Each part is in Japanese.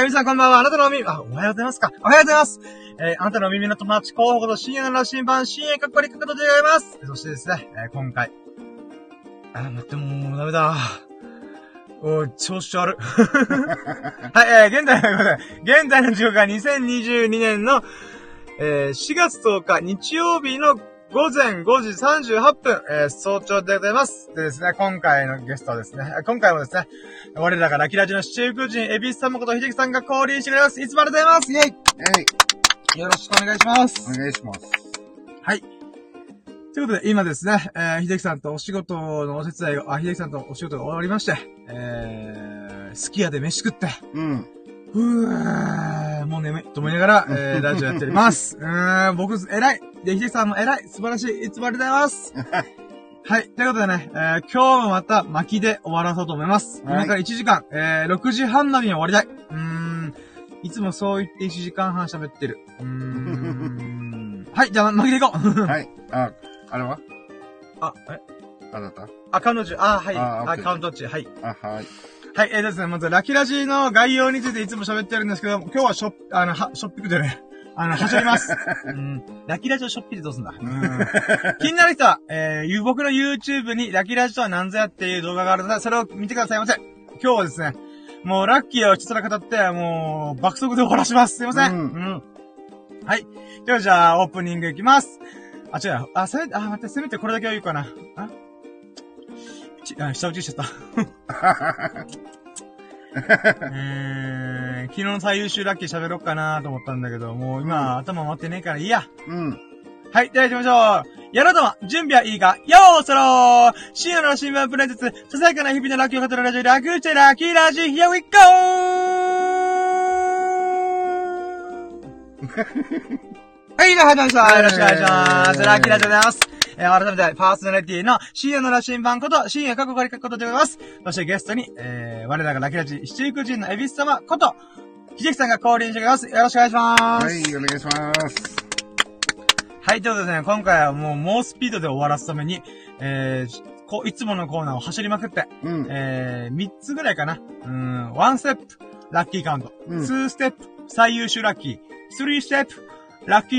ー、皆さんこんばんは。あなたの耳、あ、おはようございますか。おはようございます。えー、あなたの耳の友達候補と深夜の羅針盤、深夜かっこりかことでございます。そしてですね、えー、今回。あ、待って、もう、ダメだ。おー、調子悪。はい、えー、現在の、現在の時刻が2022年の、えー、4月10日日曜日の午前5時38分、えー、早朝でございます。でですね、今回のゲストはですね、今回もですね、我らがラキラジの七福神、エビス様こと秀樹さんが降臨してくれます。いつもありがとうございます？イェえイよろしくお願いします。い、お願いします。はい。ということで、今ですね、えー、秀樹さんとお仕事のお手伝いが、あ、秀樹さんとお仕事が終わりまして、えー、すき家で飯食って、うん。ふー、もう眠いと思いながら、えー、ラジオやっております。うーん、僕、偉い。で、秀樹さんも偉い。素晴らしい。いつもありがとうございます。はい。ということでね、えー、今日もまた巻きで終わらそうと思います。はい今から1時間、えー、6時半なりに終わりたい。うーん、いつもそう言って1時間半喋ってる。うーん。はい、じゃあ、巻きでいこう。はい。あ、あれは？あ、え？あなた？あ、彼女、あ、はい。あ、カウント値、はい。あ、はい。はい、えーですね、まず、ラキラジの概要についていつも喋ってるんですけど、今日はショッ、あの、は、ショッピングでね、あの、はしょります。うん。ラキラジをショッピングでどうすんだ？うん。気になる人は、えー、僕の YouTube にラキラジとは何ぞやっていう動画があるので、それを見てくださいませ。今日はですね、もうラッキーをひたすら語って、もう、爆速で終わらします。すいません。うんうん。はい。ではじゃあ、オープニングいきます。あ、違う。あ、せめて、あ、待って、せめてこれだけは言うかな。あ？ち、あ、下打ちしちゃった。えー、昨日の最優秀ラッキー喋ろうかなと思ったんだけど、もう今、頭回ってねえからいいや。うん。はい、では行きましょう。やろうとも、準備はいいかよーそろー深夜の新聞プレゼンツ、ささやかな日々のラッキーを語るラジオ、ラクチェラッキーラジ、Here we go! はい、が始まりました。よろしくお願いします。ラッキーラジオでございます。えー、改めて、パーソナリティの深夜の羅針盤こと、深夜過去仮過去ことでございます。そしてゲストに、えー、我らがラッキーラジ、七福神のエビス様こと、秀樹さんが降臨してくれます。よろしくお願いします。はい、お願いします。はい、ということでね、今回はもう猛スピードで終わらすために、えー、こう、いつものコーナーを走りまくって、うん。えー、3つぐらいかな。うーん、1ステップ、ラッキーカウント。うん2ステップ、最優秀ラッキー。3ステップ、ラッキ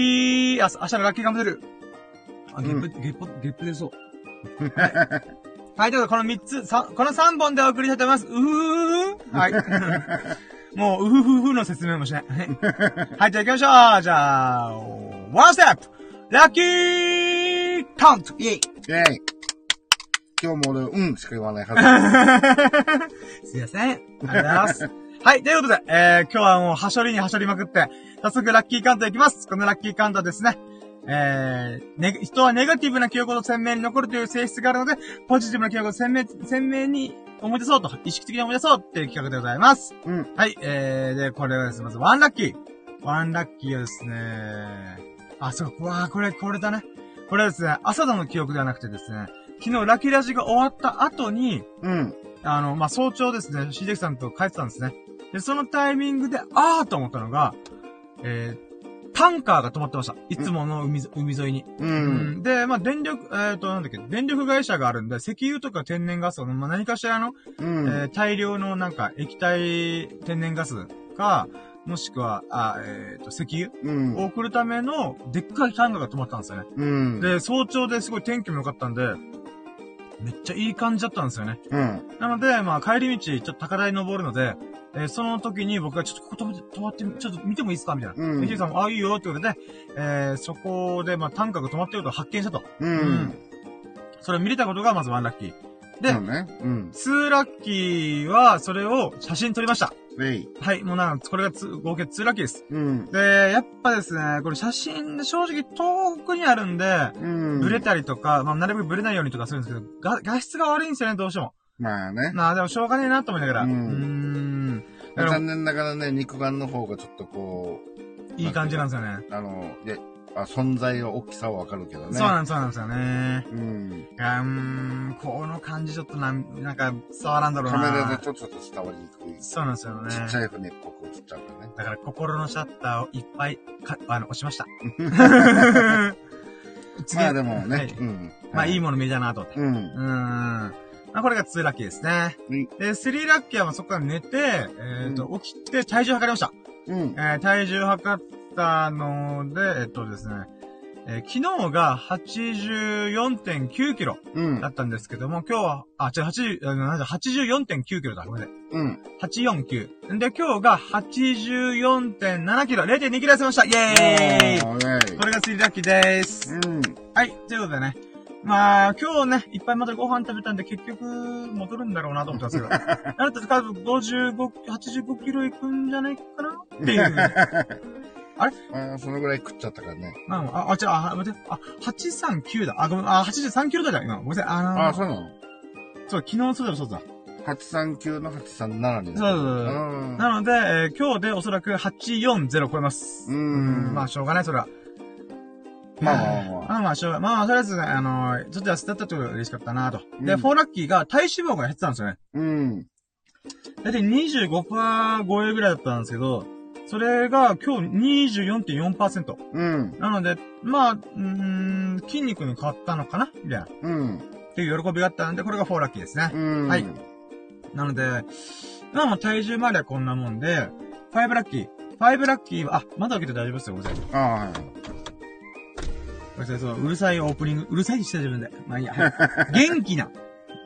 ー、あ、明日のラッキーカウント出る。あ、ゲップ、ゲップ、ゲップ出そう。はい、はい、ということで、この3つ、さこの3本でお送りしたいと思います。うふふふはい。もう、うふふふの説明もしない。はい、はいじゃあ行きましょう。じゃあ、1ステップ、ラッキーカウントイェイイェイ。今日も俺、うんしか言わないはず。すいません。ありがとうございます。はい、ということで、えー、今日はもう、はしょりにはしょりまくって、早速ラッキーカウントいきます。このラッキーカウントはですね、えー、ね、人はネガティブな記憶と鮮明に残るという性質があるので、ポジティブな記憶を鮮明、鮮明に思い出そうと、意識的に思い出そうっていう企画でございます。うん。はい、えー、で、これはですね、まずワンラッキー。ワンラッキーはですね、あ、そう、うわーこれ、これだね。これはですね、朝の記憶ではなくてですね、昨日ラッキーラジが終わった後に、うん。あの、まあ、早朝ですね、しできさんと帰ってたんですね。で、そのタイミングで、あーと思ったのが、えー、タンカーが止まってました。いつもの海,、海沿いに。う。うんで、まあ、電力、えっ、と、なんだっけ、電力会社があるんで、石油とか天然ガスを、まあ、何かしらの、うん。えー大量のなんか液体天然ガスか、もしくは、あ、えっ、と、石油うん。を送るための、でっかいタンカーが止まったんですよね。うん。で、早朝ですごい天気も良かったんで、めっちゃいい感じだったんですよね。うん。なので、まあ、帰り道、ちょっと高台に登るので、えーその時に僕がちょっとここ止めて、止まってみ、ちょっと見てもいいですか？みたいな。うんで、ヒデさんも、あ、いいよってことで、えーそこで、まあ、タンカーが止まってることを発見したと。う。うんそれを見れたことがまずワンラッキー。でそうね。うん。ツーラッキーは、それを写真撮りました。ウェイ。はい、もうなんか、これがつ合計ツーラッキーです。うん。で、やっぱですね、これ写真で正直遠くにあるんで、うん。ブレたりとか、まあ、なるべくブレないようにとかするんですけど、が画質が悪いんですよね、どうしても。まあね。まあ、でもしょうがねえなと思いながら。ううんーん。残念ながらね、肉眼の方がちょっとこいい感じなんですよね。う、あの、いや、あ存在は大きさはわかるけどね。そうなんです、そうなんですよね。うん。いやうーん、この感じちょっとなん、なんか、伝わらんだろうカな。メラでちょっと伝わりにくい。そうなんですよね。ちっちゃい船っぽく映っちゃうからね。だから心のシャッターをいっぱいか、あの、押しました。次まあでもね、はいうん。まあいいももの見たなと思って。ん。うーん。ままあ、これが2ラッキーですね。はいで、3ラッキーはまあそこから寝て、えっ、と、起きて体重測りました。うん。えー体重測ったので、えっとですね、えー昨日が84.9キロうんだ。ったんですけども、今日は、あ、違う、80、あなんだ、84.9キロだ。ごめんなさい。うん。849。で、今日が84.7キロ、0.2キロ痩せましたイェーイおーイこれが3ラッキーです。うん。はい、ということでね。まあ、今日ね、いっぱいまたご飯食べたんで、結局、戻るんだろうなと思ってますけど。なると、多分55、85キロいくんじゃないかな？っていう。あーそのぐらい食っちゃったからね。まあ、あ、あ、違う、あ、待って、あ、839だ。あ、ごめん、あ、83キロだじゃん、今。ごめんなさい。あのー、あー、そうなの？そう、昨日そうだ、そうだ。?839 の837に。そうそうそううんなので、えー今日でおそらく840超えます。うんまあ、しょうがない、それは。まあまあまあまあ。まあまあ、しょうがまあまあ、とりあえずね、あのーちょっと痩せたってことが嬉しかったなと。で、うんフォーラッキーが体脂肪が減ってたんですよね。うん。だいたい25%超えぐらいだったんですけど、それが今日24.4%。うん。なので、まあ、うーん、筋肉に変わったのかなみたいな。っうん。ていう喜びがあったので、これがフォーラッキーですね。うん。はいなので、まあまあ体重まではこんなもんで、ファイブラッキー。ファイブラッキーは、あ、まだ開けて大丈夫ですよ、ごめんなさい。ああ、はい。ごめんなさい、そう、うるさいオープニング、うるさいした自分で。まあいいや。はい 元気な。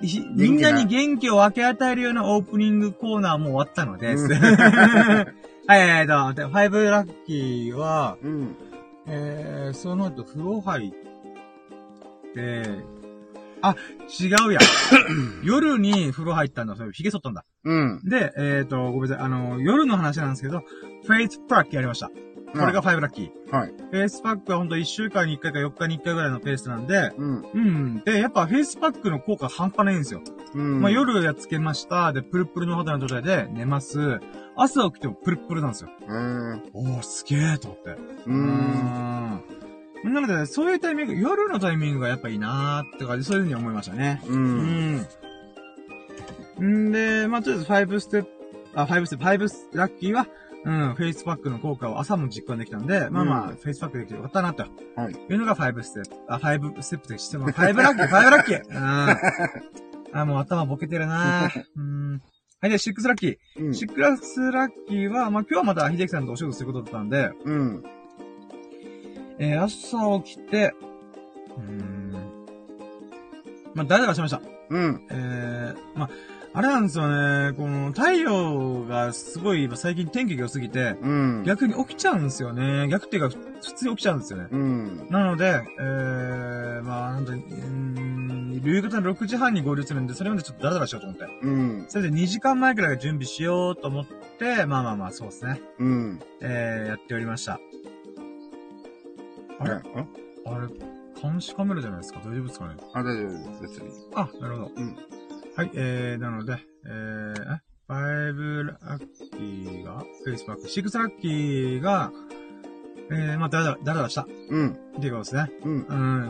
ひみんなに元気を分け与えるようなオープニングコーナーも終わったのです。うん はい、えーと、でファイブラッキーは、うん。えー、その後風呂入って、あ、違うや。夜に風呂入ったんだ。それ、髭剃ったんだ。うん。で、えーと、ごめんなさい。あの、夜の話なんですけど、フェイスパックやりました。これがファイブラッキー。はい。フェイスパックはほんと1週間に1回か4日に1回ぐらいのペースなんで、うん。うん。で、やっぱフェイスパックの効果半端ないんですよ。うん。まあ、夜やっつけました。で、プルプルの肌の状態で寝ます。朝起きてもプルプルなんですよ。うん。おー、すげーと思って。う。うんん。なので、そういうタイミング、夜のタイミングがやっぱいいなーって感じ、そういうふうに思いましたね。う。うんん。んで、まあ、とりあえず5ステップ、あ、5ステップ、5ラッキーは、うん、フェイスパックの効果を朝も実感できたんで、まあまあ、うんフェイスパックできてよかったなと。はい。いうのが5ステップ、あ、5ステップでしても、5ラッキー、5ラッキー うん。あ、もう頭ボケてるな うん。はい、で、6ラッキー。うん。6ラッキーは、まあ今日はまた秀樹さんとお仕事することだったんで、うん。えー、朝起きて、うーん。まあ、だらだらしました。うん。えー、まあ、あれなんですよね、この太陽がすごい今最近天気が良すぎて、うん。逆に起きちゃうんですよね。逆っていうか、普通に起きちゃうんですよね。うん。なので、えー、まあ、なんと、うーん、夕方の6時半に合流するんで、それまでちょっとダラダラしようと思って。うん。それで2時間前くらい準備しようと思って、まあまあまあ、そうですね。うん。えー、やっておりました。あれ？ああれ、監視カメラじゃないですか？大丈夫ですかね？あ、大丈夫です。別に。あ、なるほど。うん。はい、えー、なので、えー、え、5ラッキーが、フェイスパック、6ラッキーが、えー、まあ、だらだら、だした。っうん。ていうことですね。うん。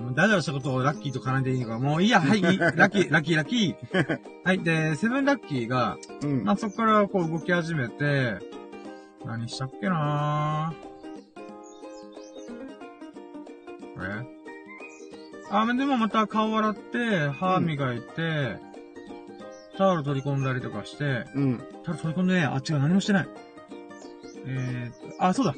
うん、だらだらしたことをラッキーと絡んでいいのか、もういいや、はい、ラッキー、ラッキー、ラッキー。はい、で、セブンラッキーが、うん。まあ、そこからこう動き始めて、何したっけなぁ。えあ、でもまた顔洗って、歯磨いて、タオル取り込んだりとかして、うん。タオル取り込んでね、あ、違う、何もしてない。えーあ、そうだ。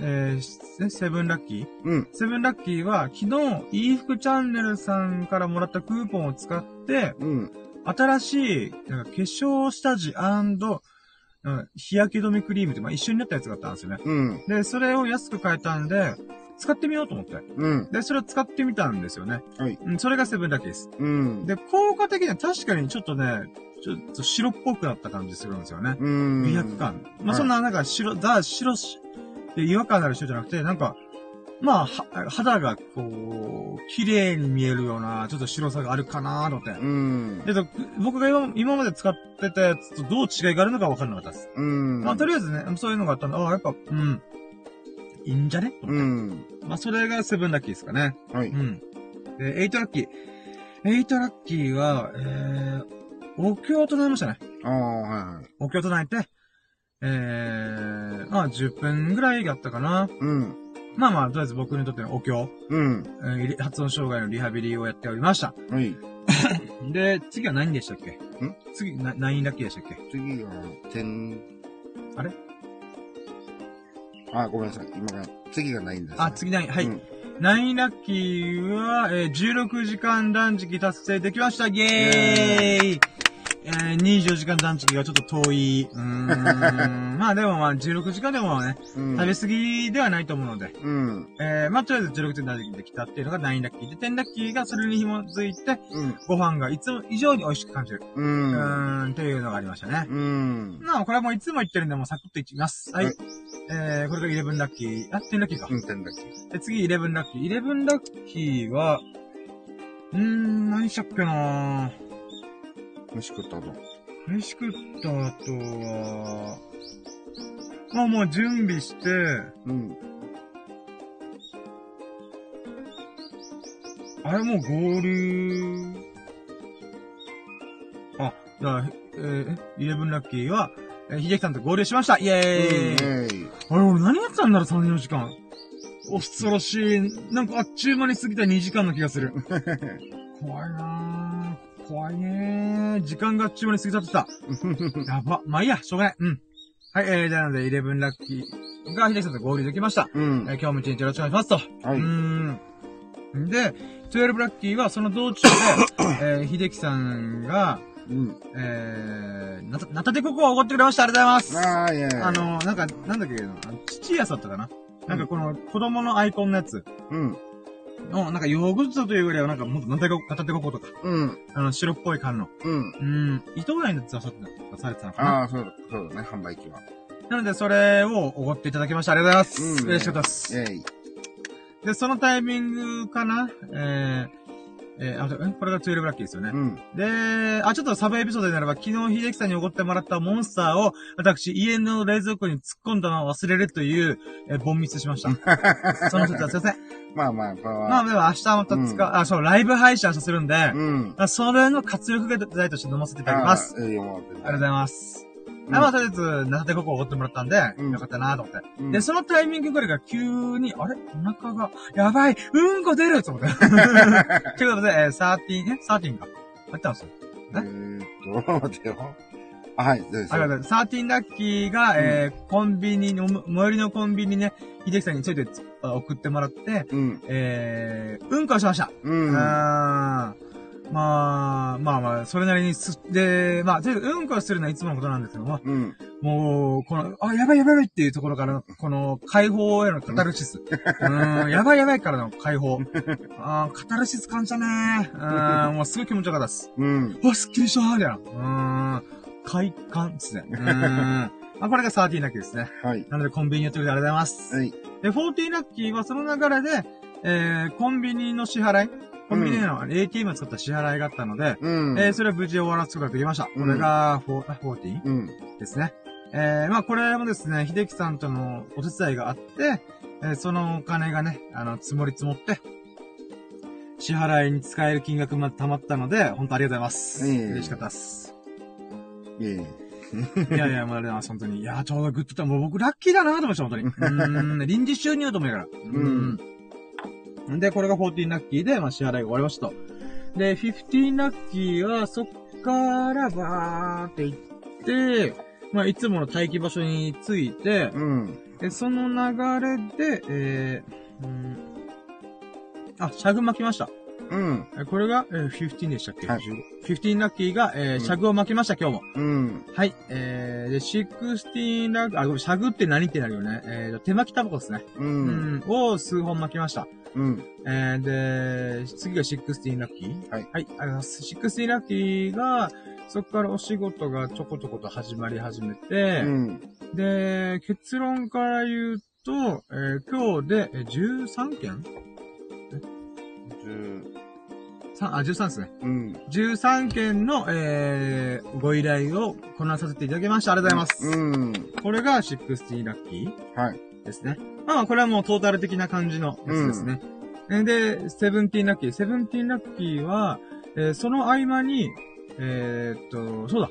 えー、セブンラッキー？うん。セブンラッキーは、昨日、いい服チャンネルさんからもらったクーポンを使って、うん。新しい、なんか化粧下地うん日焼け止めクリームって、まあ、一緒になったやつがあったんですよね。うん。で、それを安く買えたんで、使ってみようと思って。うん。で、それを使ってみたんですよね。はい。うん、それがセブンラッキーです。うん。で、効果的には確かにちょっとね、ちょっと白っぽくなった感じするんですよね。うん。美白感。まあ、はいそんな、なんか白、だ、白し、で、違和感のある人じゃなくて、なんか、まあ、は肌が、こう、綺麗に見えるような、ちょっと白さがあるかなと思って。うん。で、と僕が今今まで使ってたやつとどう違いがあるのか分かんなかったです。うん。まあ、とりあえずね、そういうのがあったんで、ああ、やっぱ、うん。いいんじゃね？うん。まあ、それがセブンラッキーですかね。はい。うん。で、エイトラッキー。エイトラッキーは、えー、お経を唱えましたね。ああ、はいはい。お経を唱えて、えー、まあ、10分ぐらいだったかな。うん。まあまあ、とりあえず僕にとってのお経、うん。えーリ発音障害のリハビリをやっておりました。はい。で、次は何でしたっけ？ん？次、な、何ラッキーでしたっけ？次は、天、あれ？あ、ごめんなさい。今が、次がないんです、ね。あ、次何はい。うんナインラッキーは、えー16時間断食達成できましたイェーイえー、24時間断食がちょっと遠い。うーん。まあでもまあ16時間でもね、うん。食べ過ぎではないと思うので。うん。えー、まあとりあえず16時間断食できたっていうのがナインラッキーで、10ラッキーがそれに紐づいて、うん。ご飯がいつも以上に美味しく感じる。う。うんーん、っていうのがありましたね。うん。まあこれはもういつも言ってるんで、もうサクッといきます。はい。はいえー、これが11ラッキー。あ、10ラッキーか。うん、天だけ。で、次、11ラッキー。11ラッキーは、うーん、何しちゃっけな飯食ったと。飯食った後は、まあもう準備して、うん。あれもう合流、あ、だから、えー、え11ラッキーは、えー、秀樹さんと合流しましたイェーイ、えい。あれ、俺何やってたんだろう、3、4時間。恐ろしい。なんかあっちゅう間に過ぎた2時間の気がする。怖いなぁ。怖いねー。時間があっちゅう間に過ぎ去ってた。やば。まあいいや、しょうがない。うん。はい、えー、じゃあなので、11ラッキーが秀樹さんと合流できました。うんえ。ー今日も一日よろしくお願いしますと。はいうーん。で、12ラッキーはその道中で、えー、秀樹さんが、うん。えー、なた、なたてここをおごってくれました。ありがとうございます。ああ、いやいやあ、の、なんか、なんだっけ、父屋さんだったかななんかこの子供のアイコンのやつうん。の、なんかヨーグルトというよりはなんかもっとなたたてこことか、うん。あの白っぽい缶の。うん。うん、糸内で出されて出されてたのかなああ、そうだ、そうだね、販売機は。なのでそれをおごっていただきました。ありがとうございます。うん嬉しかったです。えい。で、そのタイミングかな？えー、えー、あ、えこれが12ラッキーですよね。うん。で、あ、ちょっとサブエピソードになれば、昨日秀樹さんにおごってもらったモンスターを、私、家の冷蔵庫に突っ込んだのを忘れるという、えー、ボンミスしました。その説はすいません。まあまあ、これは。まあ、でも明日また使う、うんあ、そう、ライブ配信させるんで、うん。あそれの活力剤として飲ませていただきます。ありがとうございます。うんあまあ、とりあえず、なでここおごってもらったんで、うんよかったなと思って。うんで、そのタイミングぐらいが急に、あれ？お腹が、やばいうんこ出ると思って。ということで、えー、13、え ?13 か。やってますえーっと、待ってよ。あはい、でありがとうございます。13ラッキーが、えー、コンビニの、最寄りのコンビニね、秀樹さんについて送ってもらって、うん。えー、うんこをしました。うん。あーまあ、まあまあ、それなりにす、で、まあ、とにかくうんこをするのはいつものことなんですけども、うん。もう、この、あ、やばいやばいやばいっていうところからの、この、解放へのカタルシス。うーん、やばいやばいからの解放。あーカタルシス感じたねうーん、もうすごい気持ちよかったです。うん。うわ、すっきりしたみたいな。うーん、快感ですね。うーん。まあ、これが13ラッキーですね。はい。なので、コンビニやってくれてありがとうございます。はい。で、14ラッキーはその流れで、えー、コンビニの支払い、コンビニの ATM を使った支払いがあったので、うん。えー、それを無事終わらすことができました。これが、フォー14うん。ですね。えー、まあこれもですね、秀樹さんとのお手伝いがあって、えーそのお金がね、あの、積もり積もって、支払いに使える金額まで貯まったので、本当ありがとうございます。いえいえ嬉しかったです。いえいえ。いやいや、もうありがとうございます、本当に。いやー、ちょうどグッドタイム。もう僕ラッキーだなと思いました、本当に。うーん、臨時収入ともいいから。うん。で、これが14ラッキーで、まあ支払いが終わりましたと。で、15ラッキーは、そっからバーって行って、まあ、いつもの待機場所に着いて、うん。で、その流れで、えー、うん、あ、シャグ巻きました。うん。えこれが、えー、15でしたっけ、はい ?15。15ラッキーが、えー、うんシャグを巻きました、今日も。うん。はい。えー、で、16ラッキー、あ、ごめん、シャグって何ってなるよね。えー、手巻きタバコですね。う。うんん、を数本巻きました。うん。えー、で、次が16ラッキーはい。はい、ありがとうございます。16ラッキーが、そこからお仕事がちょこちょこと始まり始めて、うん。で、結論から言うと、えー今日でえー13件？十さあ、13ですね。うん。13件の、えーご依頼をこなさせていただきました。ありがとうございます。うん。これが16ラッキーはい。ですね。まあまあ、これはもうトータル的な感じのやつですね。えーで、17ラッキー。17ラッキーは、えーその合間に、えーっと、そうだ。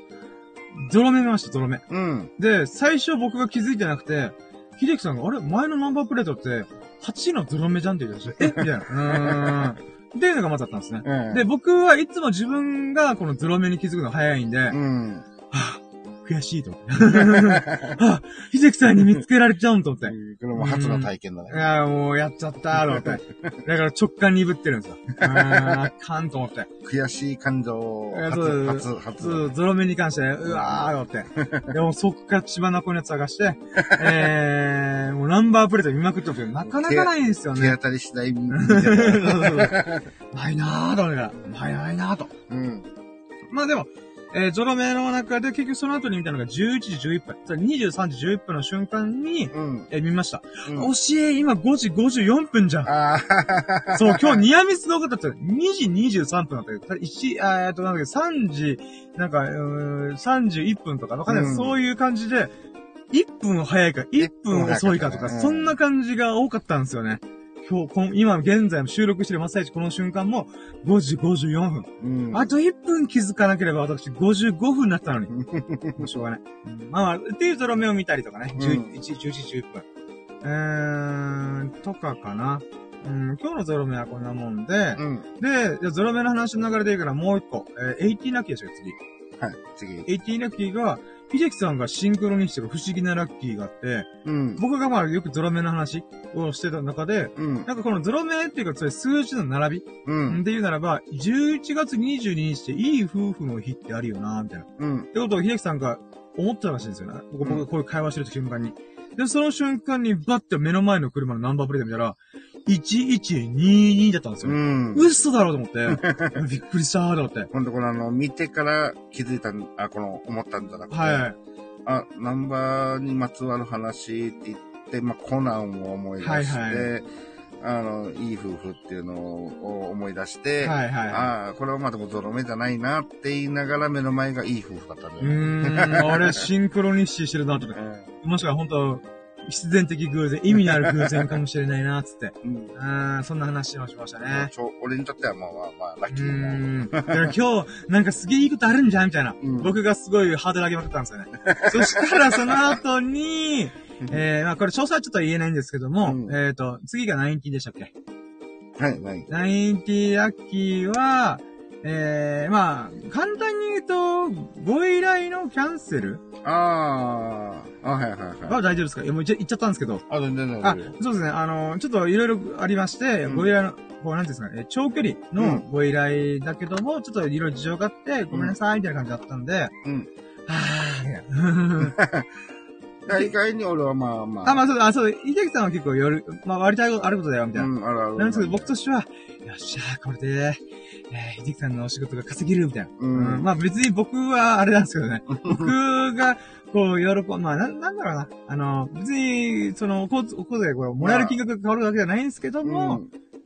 ゾロ目見ました、ゾロ目。うん。で、最初僕が気づいてなくて、秀樹さんが、あれ？前のナンバープレートって、8のゾロ目じゃんって言ってたし、え？みたいな。うーん。っていうのがまずあったんですね。うん。で、僕はいつも自分がこのゾロ目に気づくのが早いんで、はうん。ぁ、悔しいと思って。はぁ、ひぜきさんに見つけられちゃうんと思って。これも初の体験だね。いやーもうやっちゃったーと思って。だから直感鈍ってるんですよ。あかんと思って。悔しい感情を初、初、初そう、ゾロ目に関して、うわーと思って。でもそっから千葉の子のやつ探して、えー、もうナンバープレート見まくってるけど、なかなかないんですよね。手当たり次第見て そうそうたよそうないなーと思いながら、ないないなーと。うん。まあでも、えー、ゾロ目の中で結局その後に見たのが11時11分。それ23時11分の瞬間に、うん。えー見ました。うん惜しい今5時54分じゃん。ああ、そう、今日ニアミスの多かったって、2時23分だったけど、1、あーえっと、なんだっけ、3時、なんか、うーん31分とか、わかんない、うんそういう感じで、1分早いか、1分遅いかとか、うんそんな感じが多かったんですよね。今日、今現在も収録してる真っ最中、この瞬間も5時54分。うん。あと1分気づかなければ私55分になったのに。もうしょうがない。まあまあ、っていうゾロ目を見たりとかね。うん11、11時11分。えー、とかかな。うん、今日のゾロ目はこんなもんで、うん。で、じゃあゾロ目の話の流れでいいからもう一個。えー、80ラッキーでしょ、次。はい、次。80ラッキーが、秀樹さんがシンクロにしてる不思議なラッキーがあって、うん。僕がまあよくゾロ目の話をしてた中で、うん。なんかこのゾロ目っていうか、それ数字の並びうん。で言うならば、11月22日っていい夫婦の日ってあるよな、みたいな。うん。ってことを秀樹さんが思ってたらしいんですよね。僕がこういう会話してる瞬間に。で、その瞬間にバッて目の前の車のナンバープレート見たら、1122だったんですよ。うん。嘘だろうと思って。びっくりしたーと思って。今度このあの、見てから気づいたん、あ、この、思ったんじゃなくて、はい。あ、ナンバーにまつわる話って言って、まあ、コナンを思い出して、はいはあの、いい夫婦っていうのを思い出して、はいはいはああ、これはまあでもゾロ目じゃないなって言いながら目の前がいい夫婦だったんだい。うよね。ーん、あれシンクロニシーしてるなって。もしくは本当必然的偶然、意味のある偶然かもしれないな、つって。うん。ん、そんな話をしましたね。ちょ俺にとってはまあまあまあ、ラッうキーなもん。だから今日、なんかすげえいいことあるんじゃんみたいな。うん僕がすごいハードル上げまくったんですよね。そしたらその後に、えー、まあこれ詳細はちょっと言えないんですけども、うんえっ、と、次が19でしたっけ？はい、ない。?90 ラッキーは、えー、まあ、簡単に言うと、ご依頼のキャンセルああ、あ、はいはいはい。は大丈夫ですか？いやもう言っちゃ言っちゃったんですけど。あ、全然全然あ、そうですね。あの、ちょっといろいろありまして、うんご依頼の、こう、なんですかね、え長距離うのんご依頼だけども、ちょっといろいろ事情があって、ごめんなさい、みたいな感じだったんで、うん。はぁ。大概に俺はまあまあ。あ、まあそうだ、あ、そうだ、井崎さんは結構夜、まあ割とあるあることだよ、みたいな。うん、あるある。なんですけど、僕としては、よっしゃー、これで、えー、井崎さんのお仕事が稼げる、みたいな。ううんん。まあ別に僕はあれなんですけどね。僕が、こう、喜ん、まあなん、なんだろうな。あの、別に、その、お小遣い、これ、もらえる金額が変わるわけじゃないんですけども、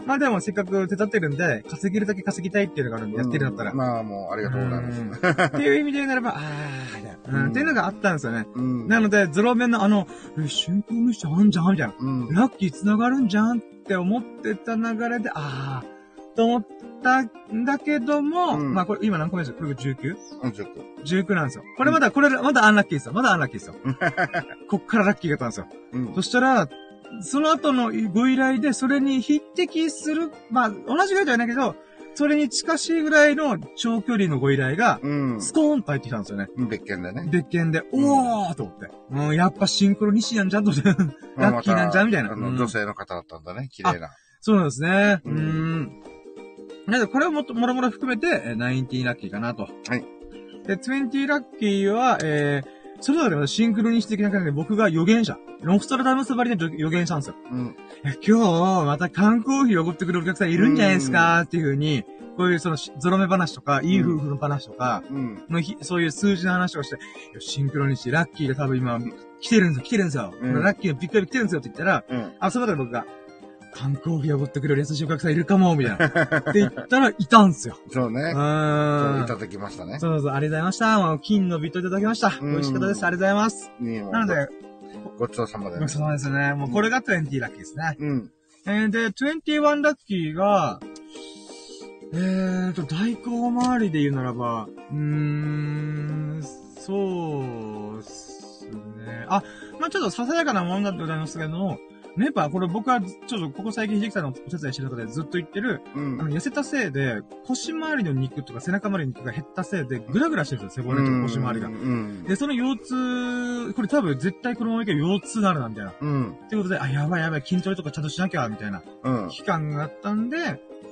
まあでもせっかく手伝ってるんで、稼げるだけ稼ぎたいっていうのがあるんで、やってるんだったら。まあもう、ありがとうございます。うんっていう意味で言うならば、あー。うん、っていうのがあったんですよね。うん。なので、ゾロ目のあの、え、瞬間無視あんじゃんみたいな。うん。ラッキー繋がるんじゃんって思ってた流れで、あー、と思ったんだけども、うんまあこれ今何個目ですよ？これ 19?19 うんちょっと。なんですよ。これまだ、これ、まだアンラッキーですよ。まだアンラッキーですよ。こっからラッキーがたんですよ。うんそしたら、その後のご依頼で、それに匹敵する、まあ、同じぐらいではないけど、それに近しいぐらいの長距離のご依頼が、うん。スコーンと入ってきたんですよね。別件でね。別件で、おーと思って。うん、やっぱシンクロ西なんじゃんと。ラッキーなんじゃんみたいな。あ女性の方だったんだね。綺麗な。そうなんですね。ううんん。なので、これをもっと、もろもろ含めて、えー19ラッキーかなと。はい。で、20ラッキーは、えー、それぞれまたシンクロニシ的な感じで僕が予言者。ノストラダムスばりで予言したんですよ。うん。え今日、また観光費を送ってくるお客さんいるんじゃないですかっていう風に、こういうそのしゾロ目話とか、いい夫婦の話とか、うん。のひそういう数字の話をして、シンクロニシ、ラッキーが多分今、来てるんですよ、来てるんですよ。うんラッキーのピックアップ来てるんですよって言ったら、うん。あ、その場で僕が、観光費を送ってくれる優しいお客さんいるかも、みたいな。って言ったら、いたんすよ。うそうね。そうーん。いただきましたね。そうそう、ありがとうございました。金のビットいただきました。うん美味しかったです。ありがとうございます。なので、ごちそうさまでごちそうさまですね。もうこれが20ラッキーですね。うん。えー、で、21ラッキーが、えーと、代行周りで言うならば、うーん、そうっすね。あ、まあちょっとささやかなものだってございますけども、ねやっぱこれ僕は、ちょっとここ最近秀樹さんのお手伝いしてる中でずっと言ってる、うんあの、痩せたせいで、腰回りの肉とか背中周りの肉が減ったせいで、グラグラしてるんですよ、背骨とか腰回りがう。ん。で、その腰痛、これ多分絶対このままいけば腰痛になるな、みたいな。うん。ってことで、あ、やばいやばい、筋トレとかちゃんとしなきゃ、みたいなうん。期間があったんで、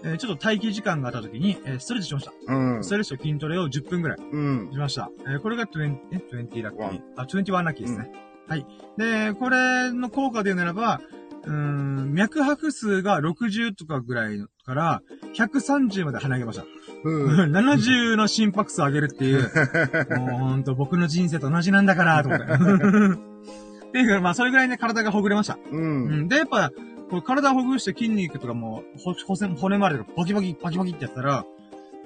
えーちょっと待機時間があった時に、えーストレッチしました。うんス。トレッチと筋トレを10分ぐらいうん。しました。えーこれが20、え、20ラッキワー。あ、21ラッキーですね。はい。で、これの効果で言うならば、うーん、脈拍数が60とかぐらいから、130まで跳ね上げました。うん。70の心拍数上げるっていう、もうほんと僕の人生と同じなんだから、と思って。っていうか、まあ、それぐらいね、体がほぐれました。う。うんん。で、やっぱ、こう体をほぐして筋肉とかも、ほ、骨、骨周りとかバキバキ、バキバキってやったら、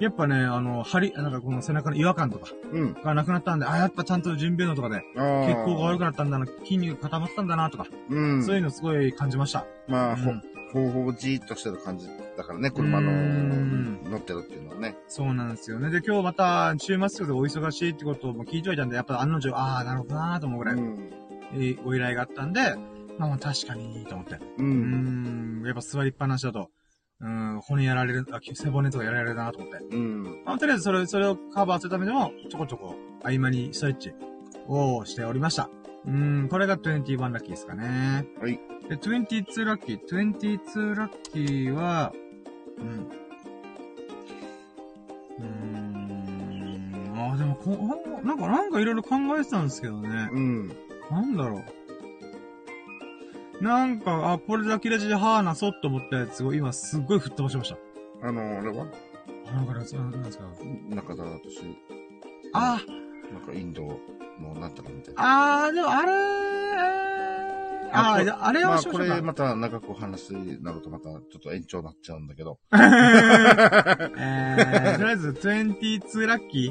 やっぱね、あの、張り、なんかこの背中の違和感とかうん。がなくなったんで、あ、やっぱちゃんと準備のとかで。血行が悪くなったんだな、筋肉が固まったんだな、とか、うん。そういうのすごい感じました。まあ、ほうん、ほうほうじーっとしてる感じだからね、車のうん、乗ってるっていうのはね。そうなんですよね。で、今日また、週末でお忙しいってことも聞いといたんで、やっぱ案の定、ああ、なるほどなーと思うぐらい、うん。えーお依頼があったんで、まあまあ確かに、と思って。う。うんーん、やっぱ座りっぱなしだと、うん、骨やられる、あ、背骨とかやられるなと思って。うん。まあ、とりあえずそれ、それをカバーするためでも、ちょこちょこ、合間にストレッチをしておりました。うん、これが21ラッキーですかね。はい。で、22ラッキー。22ラッキーは、うん。うーん。あ、でもこ、あなんか、なんかいろいろ考えてたんですけどね。うん。なんだろう。なんか、あ、これだけでじゃはーなそっと思ったやつを今すっごい吹っ飛ばしました。あの、あれは？あ、なんかなんですか？中田とし、あ、なんかインドのなんたらみたいな。あー、でもあれあー、あこじゃああれまあ、こはしましょうか。れまた長くお話になるとまたちょっと延長になっちゃうんだけど。えー、とりあえず、22ラッキー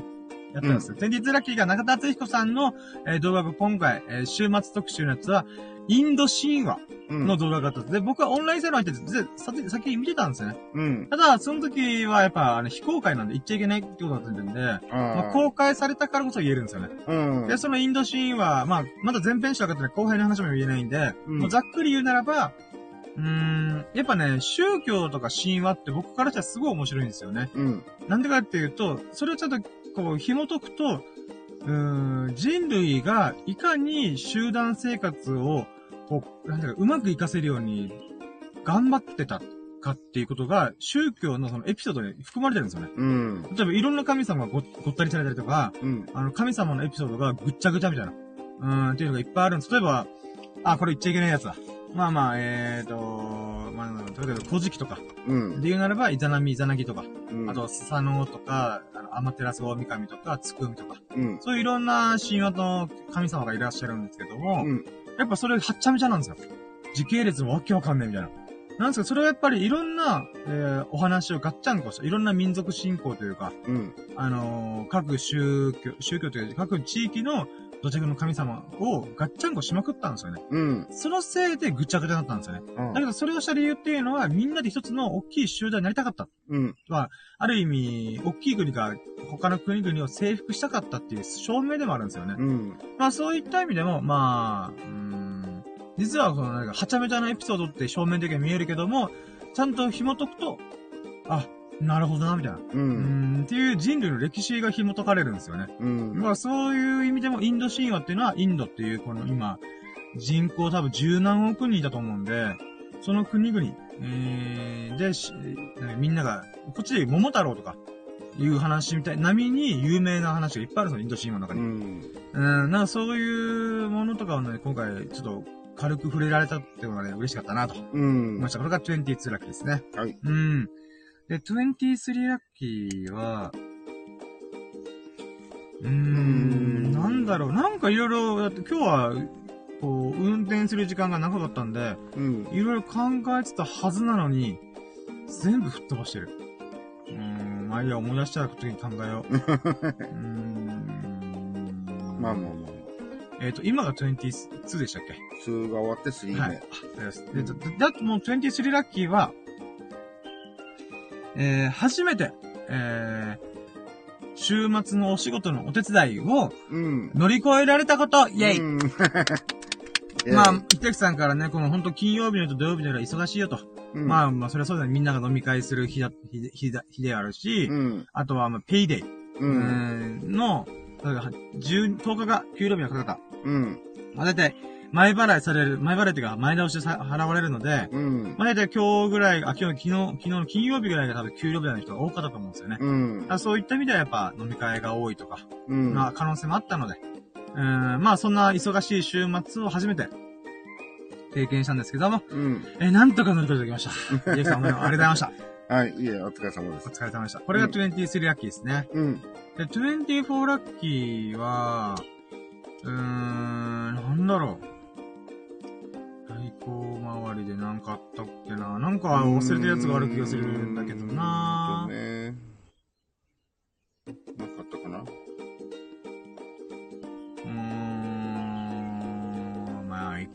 やってます。22ラッキーが中田敦彦さんの、えー動画が今回、えー週末特集のやつは、インド神話うん。の動画があったんです。で、僕はオンラインサロン入ってて、さ先に見てたんですよね。うん。ただ、その時はやっぱ、あの、非公開なんで言っちゃいけないってことだったんで、まあ、あ公開されたからこそ言えるんですよね。あ。うん。で、そのインド神話、まあ、まだ前編しか分かってない後輩の話も言えないんで、うんもうざっくり言うならば、うーん、やっぱね、宗教とか神話って僕からしたらすごい面白いんですよね。うん。なんでかっていうと、それをちょっと、こう、紐解くと、うーん、人類がいかに集団生活を、こう、なんていうか、うまく活かせるように、頑張ってたかっていうことが、宗教のそのエピソードに含まれてるんですよね。うん。例えば、いろんな神様がごごったりされたりとか、うん。あの、神様のエピソードがぐっちゃぐちゃみたいな。うーん、っていうのがいっぱいあるんです。例えば、あ、これ言っちゃいけないやつだ。まあまあ、えーと、まあ、例えば、古事記とか。うん。で言うならば、イザナミ、イザナギとか。うん。あと、スサノオとか、あの、アマテラスオオミカミとか、ツクウミとか。うん。そういういろんな神話の神様がいらっしゃるんですけども、うん。やっぱそれはっちゃめちゃなんですよ。時系列もわけわかんないみたいな。なんですか、それはやっぱりいろんな、えーお話をガッチャンコした、いろんな民族信仰というか、うん。あのー各宗教、宗教というか、各地域の土着の神様をガッチャンコしまくったんですよね。うん。そのせいでぐちゃぐちゃだったんですよね。うんだけどそれをした理由っていうのは、みんなで一つの大きい集団になりたかった。うん。ある意味、大きい国が他の国々を征服したかったっていう証明でもあるんですよね。うん。まあそういった意味でも、まあ、うーん、実はそのなんか、はちゃめちゃなエピソードって正面的に見えるけども、ちゃんと紐解くと、あ、なるほどな、みたいな。う。うんーん、っていう人類の歴史が紐解かれるんですよね。うん。まあそういう意味でも、インド神話っていうのは、インドっていう、この今、人口多分十何億人だと思うんで、その国々、えー、で、しえーみんなが、こっちで桃太郎とか、いう話みたい、並みに有名な話がいっぱいあるんですよ、インド神話の中うに。ん。うん、なんかそういうものとかをね、今回ちょっと軽く触れられたっていうのがね、嬉しかったなと思うんいま。した。これが22ラッキーですね。はい。うん。で、23ラッキーは、うーん、なんだろう、なんかいろいろ、だって今日は、こう、運転する時間が長かったんで、うん。いろいろ考えてたはずなのに、全部吹っ飛ばしてる。うーん、まあいいや、思い出した時に考えよう。うーん。まあまあまあ。えっ、と、今が22でしたっけ？2が終わって3目。はい。あ、ありがとうございます。で、だだともう23ラッキーは、えー、初めて、えー、週末のお仕事のお手伝いをうん。乗り越えられたこと、イェイ、うん。まあ、イテクさんからね、この本当金曜日のと土曜日の夜は忙しいよと。うん、まあ、まあ、それはそうだね。みんなが飲み会する日だ、日で、日だ、日であるし、うん。あとは、まあ、ペイデイ、う。うんん、の、だから10、10日が給料日がかかった。うん。まあ、だいたい、前払いされる、前払いっていうか、前倒しでさ払われるので、うん。まあ、だいたい今日ぐらい、あ、今日、昨日、昨日の金曜日ぐらいが多分給料日の人が多かったと思うんですよね。うん。あそういった意味ではやっぱ飲み会が多いとか、うん。まあ可能性もあったので、うん、まあそんな忙しい週末を初めて経験したんですけども、うん。えーなんとか乗り越えてきました。イエさんおめでとうありがとうございました。はい。いえ、お疲れ様ですお。疲れ様でした。これがうん23ラッキーですね。うん。で、24ラッキーは、うーん、なんだろう。対抗周りでなんかあったっけな。なんか忘れてるやつがある気がするんだけどなうーんとね。なかったかな？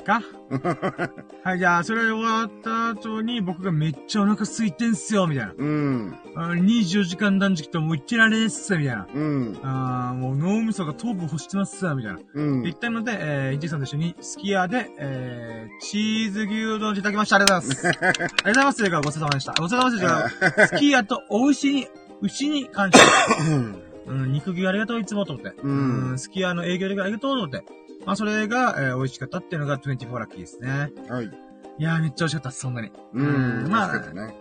か？はい、じゃあ、それ終わった後に僕がめっちゃお腹空いてんすよ、みたいな。うん。あ24時間断食ともういってられんっす、みたいな。うん。あーもう脳みそが糖分欲してます、みたいな。うん。言ったので、えー、イチさんと一緒に、すき家で、えー、チーズ牛丼いただきました。ありがとうございます。ありがとうございます。というか、ごちそうさまでした。ごちそうさまでした。すき家と美味しいに、牛に感謝。うん、肉牛ありがとう、いつもと思って。うんうん、すき家の営業でありがとうと思って。まあ、それが、えー、美味しかったっていうのが24ラッキーですね。はい。いやー、めっちゃ美味しかったです、そんなに。うん。まあね。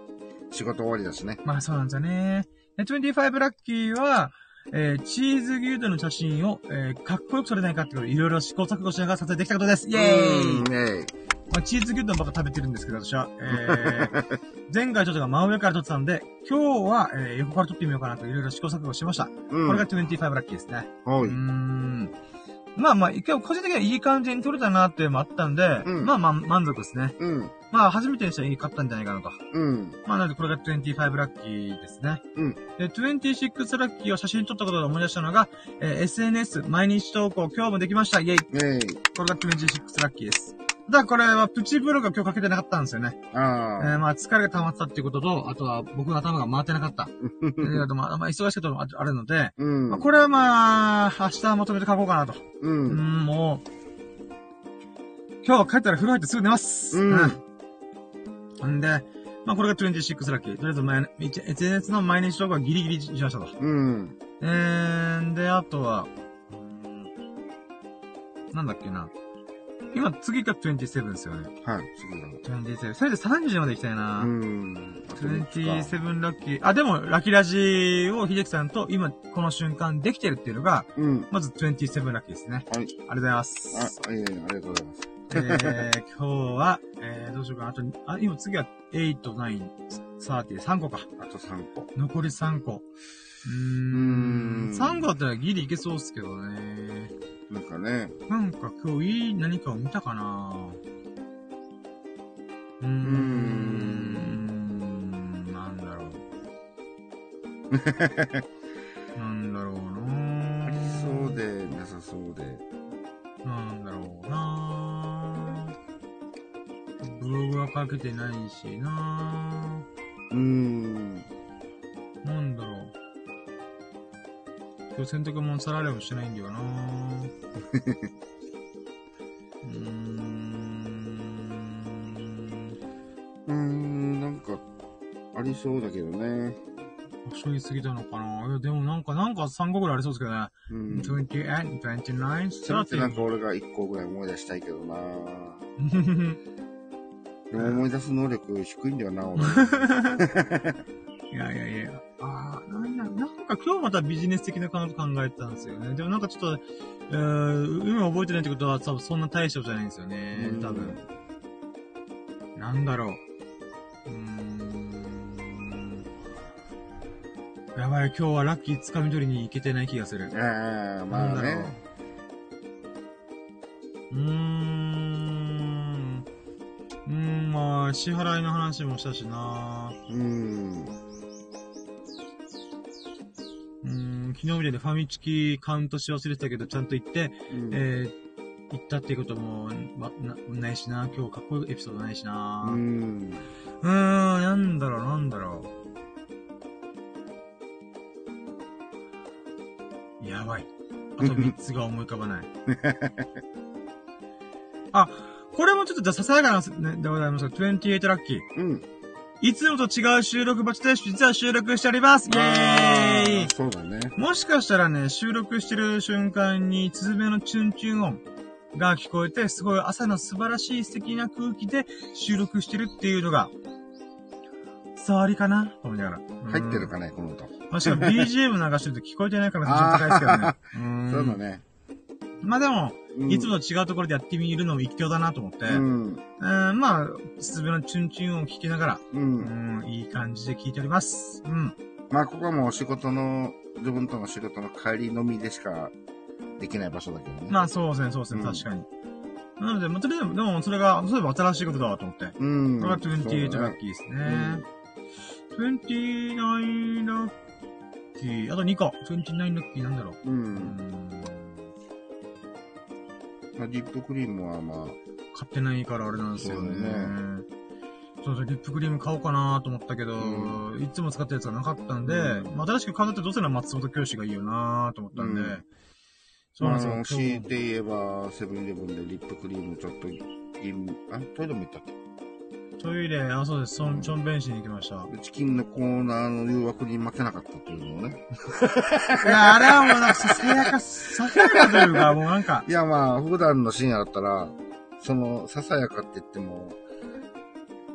仕事終わりだしね。まあ、そうなんですよね。で、25ラッキーは、えー、チーズ牛丼の写真を、えー、かっこよく撮れないかってことで、いろいろ試行錯誤しながら撮影できたことです。イェーイうんイェイ。まあ、チーズ牛丼ばっか食べてるんですけど、私は。えー、前回ちょっとが真上から撮ってたんで、今日は、えー、横から撮ってみようかなといろいろ試行錯誤しました。うん。これが25ラッキーですね。はい。うーん。まあまあ、一回個人的にはいい感じに撮れたなっていうのもあったんで、うんまあまあ満足ですね。うん。まあ初めてにしてはいいかったんじゃないかなと。うん。まあなのでこれが25ラッキーですね。うん。で、26ラッキーを写真撮ったことで思い出したのが、えー SNS 毎日投稿今日もできました。イェイ。イェイ。これが26ラッキーです。だからこれはプチブログが今日かけてなかったんですよね。えあー、まあ疲れが溜まってたっていうことと、あとは僕の頭が回ってなかった。えーあとまあ、まあ、忙しいこともああるので、あ。うん。まあ、これはまあ、明日まとめて書こうかなと。う。うんん、もう、今日は帰ったら風呂入ってすぐ寝ます。うんんで、まあこれが26ラッキー。とりあえず前、SNS の毎日投稿はギリギリしましたと。うん。えー、で、あとは、うんなんだっけな。今、次が27ですよね。はい。次だ。27。それで30まで行きたいな。うん。27ラッキー。あ、でも、ラッキーラジを秀樹さんと今、この瞬間できてるっていうのが、うん。まず27ラッキーですね。はい。ありがとうございます。あ、いえいえ、ありがとうございます。えー、今日は、えー、どうしようかな。あと、あ、今次は8、9、30、3個か。あと3個。残り3個。うーうんん。3個だったらギリいけそうっすけどね。なんかね。なんか今日いい何かを見たかなうーん。なんだろう。なんだろうなありそうで、なさそうで。なんだろうなブログは書けてないしなうーん。今日洗濯物皿洗いもしてないんだよな うーん。うーん、なんか、ありそうだけどね。はしょいすぎたのかないや、でもなんか、なんか3個ぐらいありそうですけどね。うん。28、29、せめてなんか30。俺が1個ぐらい思い出したいけどなでも 思い出す能力低いんだよな、俺。いやいやいや。なんか今日またビジネス的なこと考えてたんですよね。でもなんかちょっと、えー、今覚えてないってことは多分そんな大将じゃないんですよねう。ん多分。なんだろう。うーん。やばい、今日はラッキー掴み取りに行けてない気がする。ああ、まあなんだろうね。うーん。うーん、まあ、支払いの話もしたしなうん。昨日みたいにファミチキカウントし忘れてたけど、ちゃんと行って、うんえー、行ったっていうことも、ま、な、ないしな。今日かっこいいエピソードないしな。ううーん、ん。なんだろう、なんだろう。やばい。あと3つが思い浮かばない。あ、これもちょっとじゃあささやかな、ね、でございますが、28ラッキー。うん。いつもと違う収録場所で実は収録しておりますイェーイそうだね。もしかしたらね、収録してる瞬間に、スズメのチュンチュン音が聞こえて、すごい朝の素晴らしい素敵な空気で収録してるっていうのが、伝わりかな？と思いながら。入ってるかかね、この歌。もしか BGM 流してると聞こえてないからちょっと高いですけどね。うんそうだね。まあでも、うんいつもと違うところでやってみるのも一興だなと思って、ううん、ん。まあ、スズメのチュンチュン音を聞きながら、う。うんん、いい感じで聞いております。うん。まあ、ここはもう仕事の、自分との仕事の帰りのみでしかできない場所だけどね。まあそうですね、そうですね、うん確かに。なので、まあ、とりあえず、でもそれが、そういえば新しいことだわと思って。うん。これが28そうだねラッキーですね。29ラッキー。あと2個。29ラッキーなんだろう。う。うんん。まあ、リップクリームはまあ、買ってないからあれなんですよね。そうだそうリップクリーム買おうかなと思ったけど、ういつも使ったやつがなかったんで、うん。まあ、新しく買うってどうせなら松本教師がいいよなと思ったんで、うん。そうなんですよ。強いて言えば、セブンイレブンでリップクリームちょっと、いあ、トイレも行ったっけ？トイレ、あ、そうです、そん、ちょんべんしに行きました。チキンのコーナーの誘惑に負けなかったというのをね。いや、あれはもうなんかささやか、ささやかというか、もうなんか、いや、まあ、普段の深夜だったら、その、ささやかって言っても、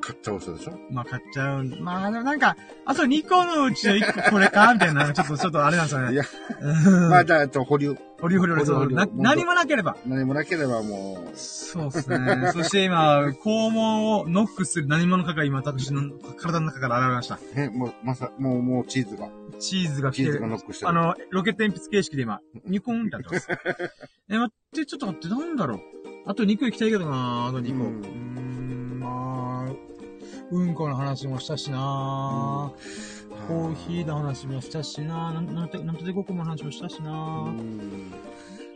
買っちゃう人でしょ？まあ買っちゃう。まあでもなんか、あと2個のうちの1個これかみたいな、ちょっと、ちょっとあれなんですよね。いや、うんまあ、じゃあ、えっと、保留。ホリホリホリ、そうホリホリな何もなければ。何もなければもそうですね。そして今、肛門をノックする何者かが今、私の体の中から現れました。う、え、もう、まさ、もう、もうチーズが、チーズが来てるチーズが。ノックしてる。あの、ロケット鉛筆形式で今、ニコンってなってます。え、待って、ちょっと待って、なんだろう。あと2個行きたいけどなあと2個。ううんうんこの話もしたしなコーヒーの話もしたしななんなんて、なんとでごこもの話もしたしうなん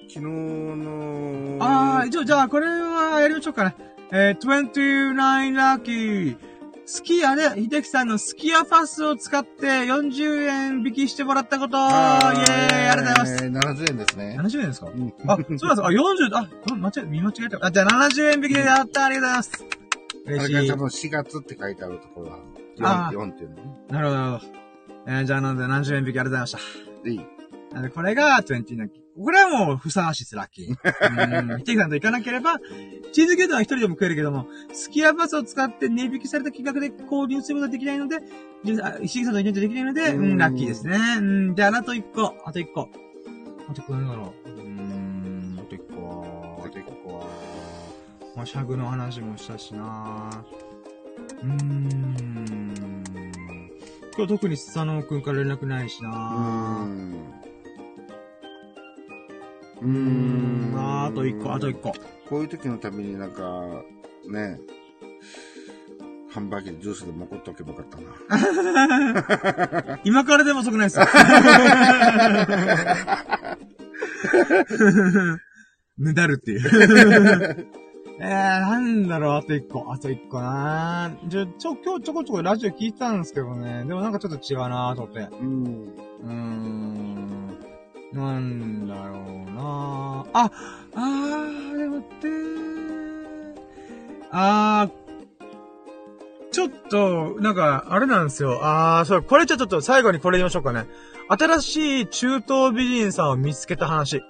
昨日の、あー、じゃあ、じゃあ、これはやりましょうかね。えー、29ラッキー。スキヤで、秀樹さんのスキヤパスを使って40円引きしてもらったことイェーイありがとうございます。えー70円ですね。70円ですか？うんあ、そうなんですかあ、40、あ、うん間違え、見間違えた。あ、じゃあ70円引きでやったありがとうございます。あ。れが多分4月って書いてあるところは、あー 4, 4っていうのね。なるほど、なるほど。えー、じゃあなんで70円引きありがとうございました。でいい。なんで、これが20ラッキー。これはもう、ふさわしいです、ラッキー。うん。ヒテキさんと行かなければ、チーズ牛丼は一人でも食えるけども、スキヤパスを使って値引きされた金額で購入することができないので、じゃあ、ヒテキさんと行かないとできないので、うん、うんラッキーですね。うん、じゃあ、あと一個、あと一個。あと一個何だろう。うーん、まあ、シャグの話もしたしなうーん。今日特にスサノオくんから連絡ないしうーな。ん。ううーん。ああと一個、あと一個。こういう時のためになんか、ね、ハンバーグでジュースでも怒っておけばよかったな。今からでも遅くないですよ。ぬだるっていう。えー、なんだろう、あと一個、あと一個なじゃ、ちょ、今日ちょこちょこラジオ聞いてたんですけどね。でもなんかちょっと違うなと思って。うん。うーん。なんだろうなあ、あー、でもってあー、ちょっと、なんか、あれなんですよ。あー、そう、これちょっと最後にこれ言いましょうかね。新しい中東美人さんを見つけた話。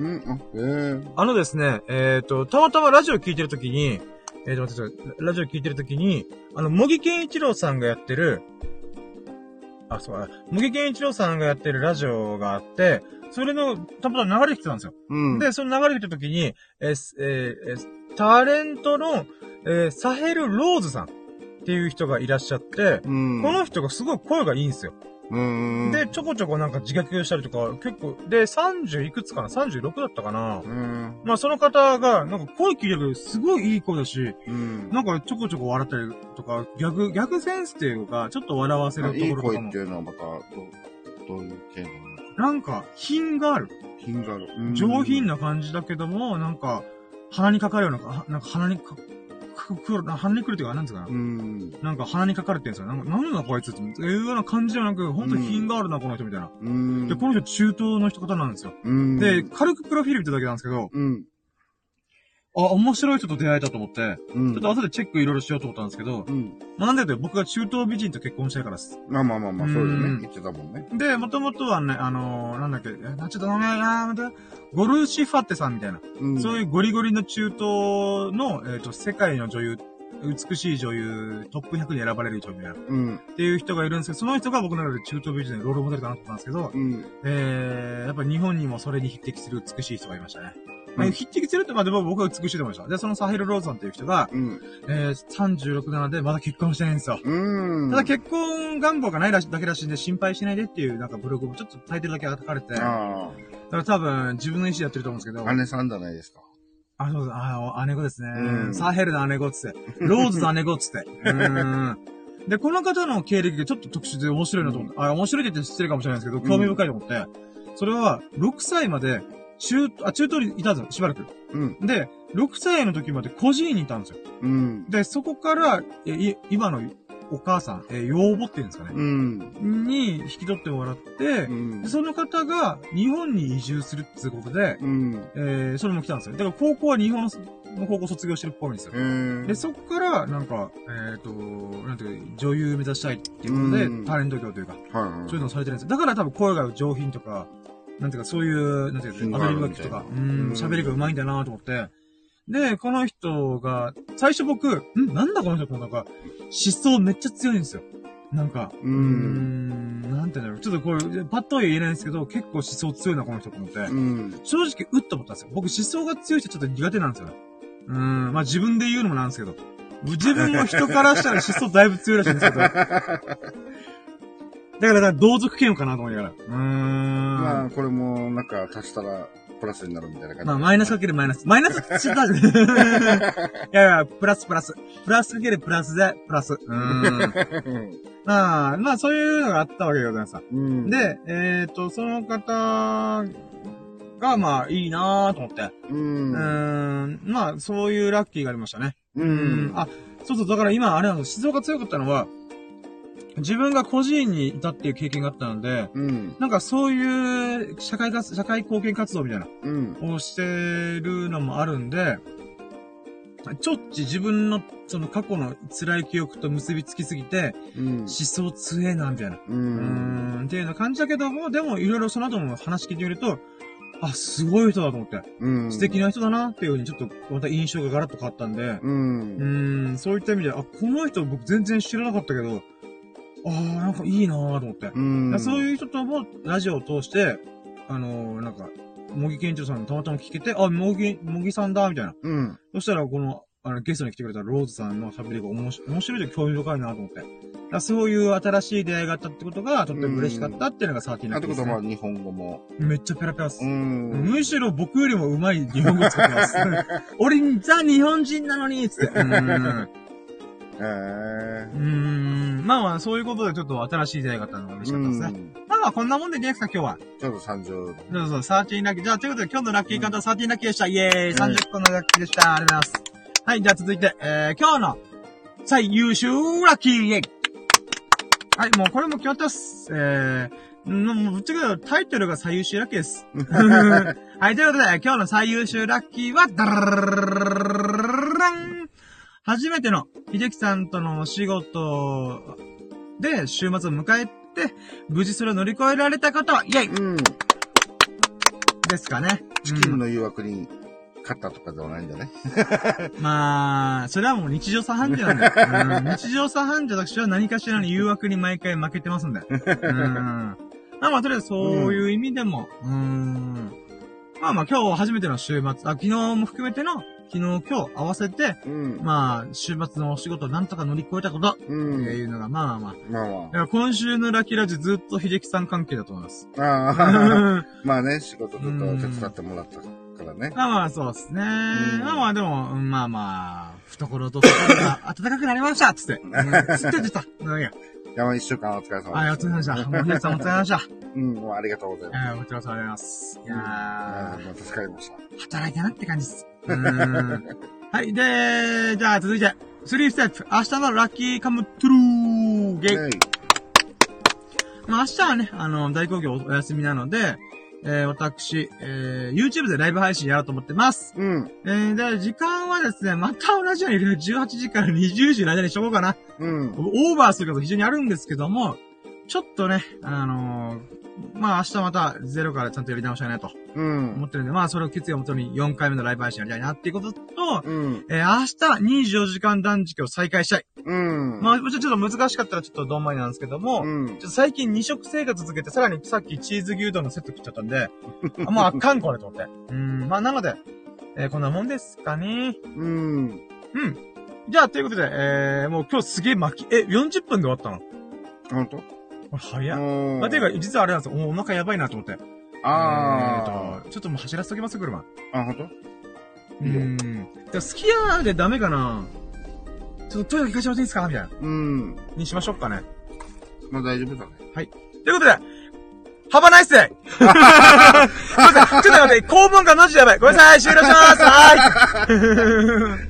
うん、あのですね、えっ、と、たまたまラジオ聞いてるときに、えっ、と、待ってくださいラジオ聞いてるときに、あの、茂木健一郎さんがやってる、あ、そうだ、茂木健一郎さんがやってるラジオがあって、それの、たまたま流れてたんですよ。うん。で、その流れてきたときに、えーえータレントの、えーサヘル・ローズさんっていう人がいらっしゃって、うん、この人がすごい声がいいんですよ。うん、で、ちょこちょこなんか自虐したりとか、結構、で、30いくつかな ?36 だったかな？うん、まあその方が、なんか声聞いてるけど、すごいいい声だし、うん。なんかちょこちょこ笑ったりとか、逆、逆センスっていうか、ちょっと笑わせるといいころとかも声って、いうのはまた、どう、どういう系の？なんか品がある。品がある。うん上品。な感じだけども、なんか、鼻にかかるような、はなんか鼻にか、く、く、鼻にくるというか、なんですかな。うん。なんか鼻にかかるって言うんですよ。なんか、なんだこいつってええような感じじゃなく、本当に品があるな、この人みたいな。うん。で、この人中東の人方なんですよ。うん。で、軽くプロフィール見ただけなんですけど、うん。あ、面白い人と出会えたと思って、うん。ちょっと後でチェックいろいろしようと思ったんですけど、うん。まあ、なんでかと僕が中東美人と結婚したいからです。まあまあまあまあ、そうようんね。言ってたもんね。で、もともとはね、あのーなんだっけ、えなちょっと名前、あー待ってゴルシファッテさんみたいな、うん。そういうゴリゴリの中東の、えっ、と、世界の女優、美しい女優、トップ100に選ばれる女優やうん。っていう人がいるんですけど、その人が僕の中で中東美人のロールモデルかなと思ったんですけど、うん。えー、やっぱ日本にもそれに匹敵する美しい人がいましたね。まあうん匹敵するってまでも僕は美しいと思いました。で、そのサヘル・ローズさんっていう人が、うん。えー、36、7でまだ結婚してないんですよ。うん。ただ結婚願望がないらしだけらしいんで心配しないでっていうなんかブログもちょっとタイトルだけ書かれて、だかあら多分自分の意思でやってると思うんですけど、あ。姉さんじゃないですか？あ、そうです。あ、姉子ですね。うんサーヘルの姉子っつって。ローズの姉子っつって。うん。で、この方の経歴がちょっと特殊で面白いなと思って、あ、面白いって言って失礼かもしれないですけど、興味深いと思って、それは、6歳まで、中、あ、中東にいたんですよ、しばらく。うん。で、6歳の時まで孤児院にいたんですよ。うん。で、そこから、え、い今のお母さん、え、養母っていうんですかね。うん。に引き取ってもらってう、んで。その方が日本に移住するっていうことで、うん。えー、それも来たんですよ。だから高校は日本の高校卒業してるっぽいんですよ。うん。で、そこから、なんか、えっ、と、なんていうか、女優目指したいっていうことで、うんタレント業というか、はいはい。そういうのをされてるんですよ。だから多分声が上品とか、なんていうか、そういう、なんていうか、アドリブ楽器とか、うん、喋りが上手いんだなと思って、で、この人が、最初僕、ん？なんだこの人ってなんか、思想めっちゃ強いんですよ。なんか、うん。ん、なんていうんだろう。ちょっとこれ、パッとは言えないんですけど、結構思想強いな、この人と思って。うん。正直、うっと思ったんですよ。僕、思想が強い人ちょっと苦手なんですよね。うーん、まあ自分で言うのもなんですけど。自分の人からしたら思想だいぶ強いらしいんですけど。だから、同族嫌悪かなと思いながら。うーん。ままあ、これも、なんか、足したら、プラスになるみたいな感じ。あ、マイナスかけるマイナス。マイナスって知ったいやいや、プラスプラス。プラスかけるプラスで、プラス。うーん。まあ、まあ、そういうのがあったわけでございます。うん。で、えっ、と、その方が、まあ、いいなぁと思って。う。うんーん、まあ、そういうラッキーがありましたね。ううん。あ、そうそう、だから今、あれなの、静岡強かったのは、自分が孤児院にいたっていう経験があったので、うん。なんかそういう社会活、社会貢献活動みたいな、うん。をしてるのもあるんで、ちょっち自分の、その過去の辛い記憶と結びつきすぎて、うん思。想強えな、みたいな。う。うんーん、っていうような感じだけども、でもいろいろその後も話聞いてみると、あ、すごい人だと思って、うん。素敵な人だなっていうふうにちょっとまた印象がガラッと変わったんで、う。うんーん、そういった意味で、あ、この人僕全然知らなかったけど、あー、なんかいいなーと思って。うん。そういう人ともラジオを通して、あのー、なんか、茂木健一郎さんにたまたま聞けて、あ、茂木、茂木さんだ、みたいな。うん。そしたら、この、あの、ゲストに来てくれたローズさんの喋りが面白い、面白いと興味深いなと思って。だそういう新しい出会いがあったってことが、とっても嬉しかったっていうのがサーティーナあってことは、ックです、ね。まあ、日本語も。めっちゃペラペラっす。んむしろ僕よりも上手い日本語使ってます。俺、ザ日本人なのにつって。うーんえうーん。まあまあ、そういうことでちょっと新しい出会いがあったのが嬉しかったですね。うんまあまあ、こんなもんでいいですか、今日は。ちょうど30。そうそう、サーティーラッキー。じゃあ、ということで、今日のラッキーカウントはサーティーラッキーでした。イェーイ !30 個のラッキーでした。ありがとうございます。はい、じゃあ続いて、えー、今日の最優秀ラッキーイェイはい、もうこれも決まってます。えー、んもうぶっちゃけどタイトルが最優秀ラッキーです。はい、ということで、今日の最優秀ラッキーは、ダララン初めての秀樹さんとのお仕事で週末を迎えて、無事それを乗り越えられたことは、イェイうん。ですかね。チキンの誘惑に勝ったとかではないんだね。まあ、それはもう日常茶飯事なんだよ。うん、日常茶飯事私は何かしらの誘惑に毎回負けてますんだよ。うん。まあまあ、とりあえずそういう意味でも、うん。まあまあ今日初めての週末、あ、昨日も含めての、昨日今日合わせて、うん。まあ、週末のお仕事をなんとか乗り越えたこと、ってうん。いうのが、まあまあ。まあだから今週のラッキーラジずっと秀樹さん関係だと思います。まあ。ああ。まあね、仕事ずっと手伝ってもらったからね。まあまあ、そうですね。んまあまあ、でも、うんまあまあ、懐と心が暖かくなりましたつって。うんつって出た。うんいや。山一週間お疲れ様はい、お疲れ様でした。さんお疲れ様でした。うん、もうありがとうございます。えー、お疲れ様でございます。いやうん助かりました。ー、働いたなって感じです。うーん。はい、で、じゃあ続いて、3ステップ。明日のラッキーカムトゥルーゲイ。ねまあ明日はね、あの、大工業お休みなので、えー、私、えー、YouTube でライブ配信やろうと思ってます。うん。えー、で、時間はですね、また同じように18時から20時の間にしとこうかな。うん。オーバーすること非常にあるんですけども、ちょっとね、あのーまあ明日またゼロからちゃんとやり直したいなとうん。思ってるんで、まあそれを決意をもとに4回目のライブ配信やりたいなっていうことと、うん。えー明日24時間断食を再開したい。うん。まあ、もちろんちょっと難しかったらちょっとどんまいなんですけども、うんちょっと最近2食生活続けて、さらにさっきチーズ牛丼のセット食っちゃったんで、あもうあかんこれと思って。うん、まあなので、えーこんなもんですかね。うん。うん。じゃあ、ということで、えー、もう今日すげえ巻き、え、40分で終わったの？ほんとこれ早っ。うんまあ、ていうか、実はあれなんですよ。もうお腹やばいなと思って。あえーと、ちょっともう走らせときます、車。あ。あ、ほんとうーん。でも、すき家でダメかな？ちょっとトイレ行かしてもらっていいですか？みたいな。うん。にしましょうかね。まあ大丈夫だね。ということで、ハバナイスデーちょっと待って、ちょっと待って、肛門がマジでやばい。ごめんなさい、終了しますはーい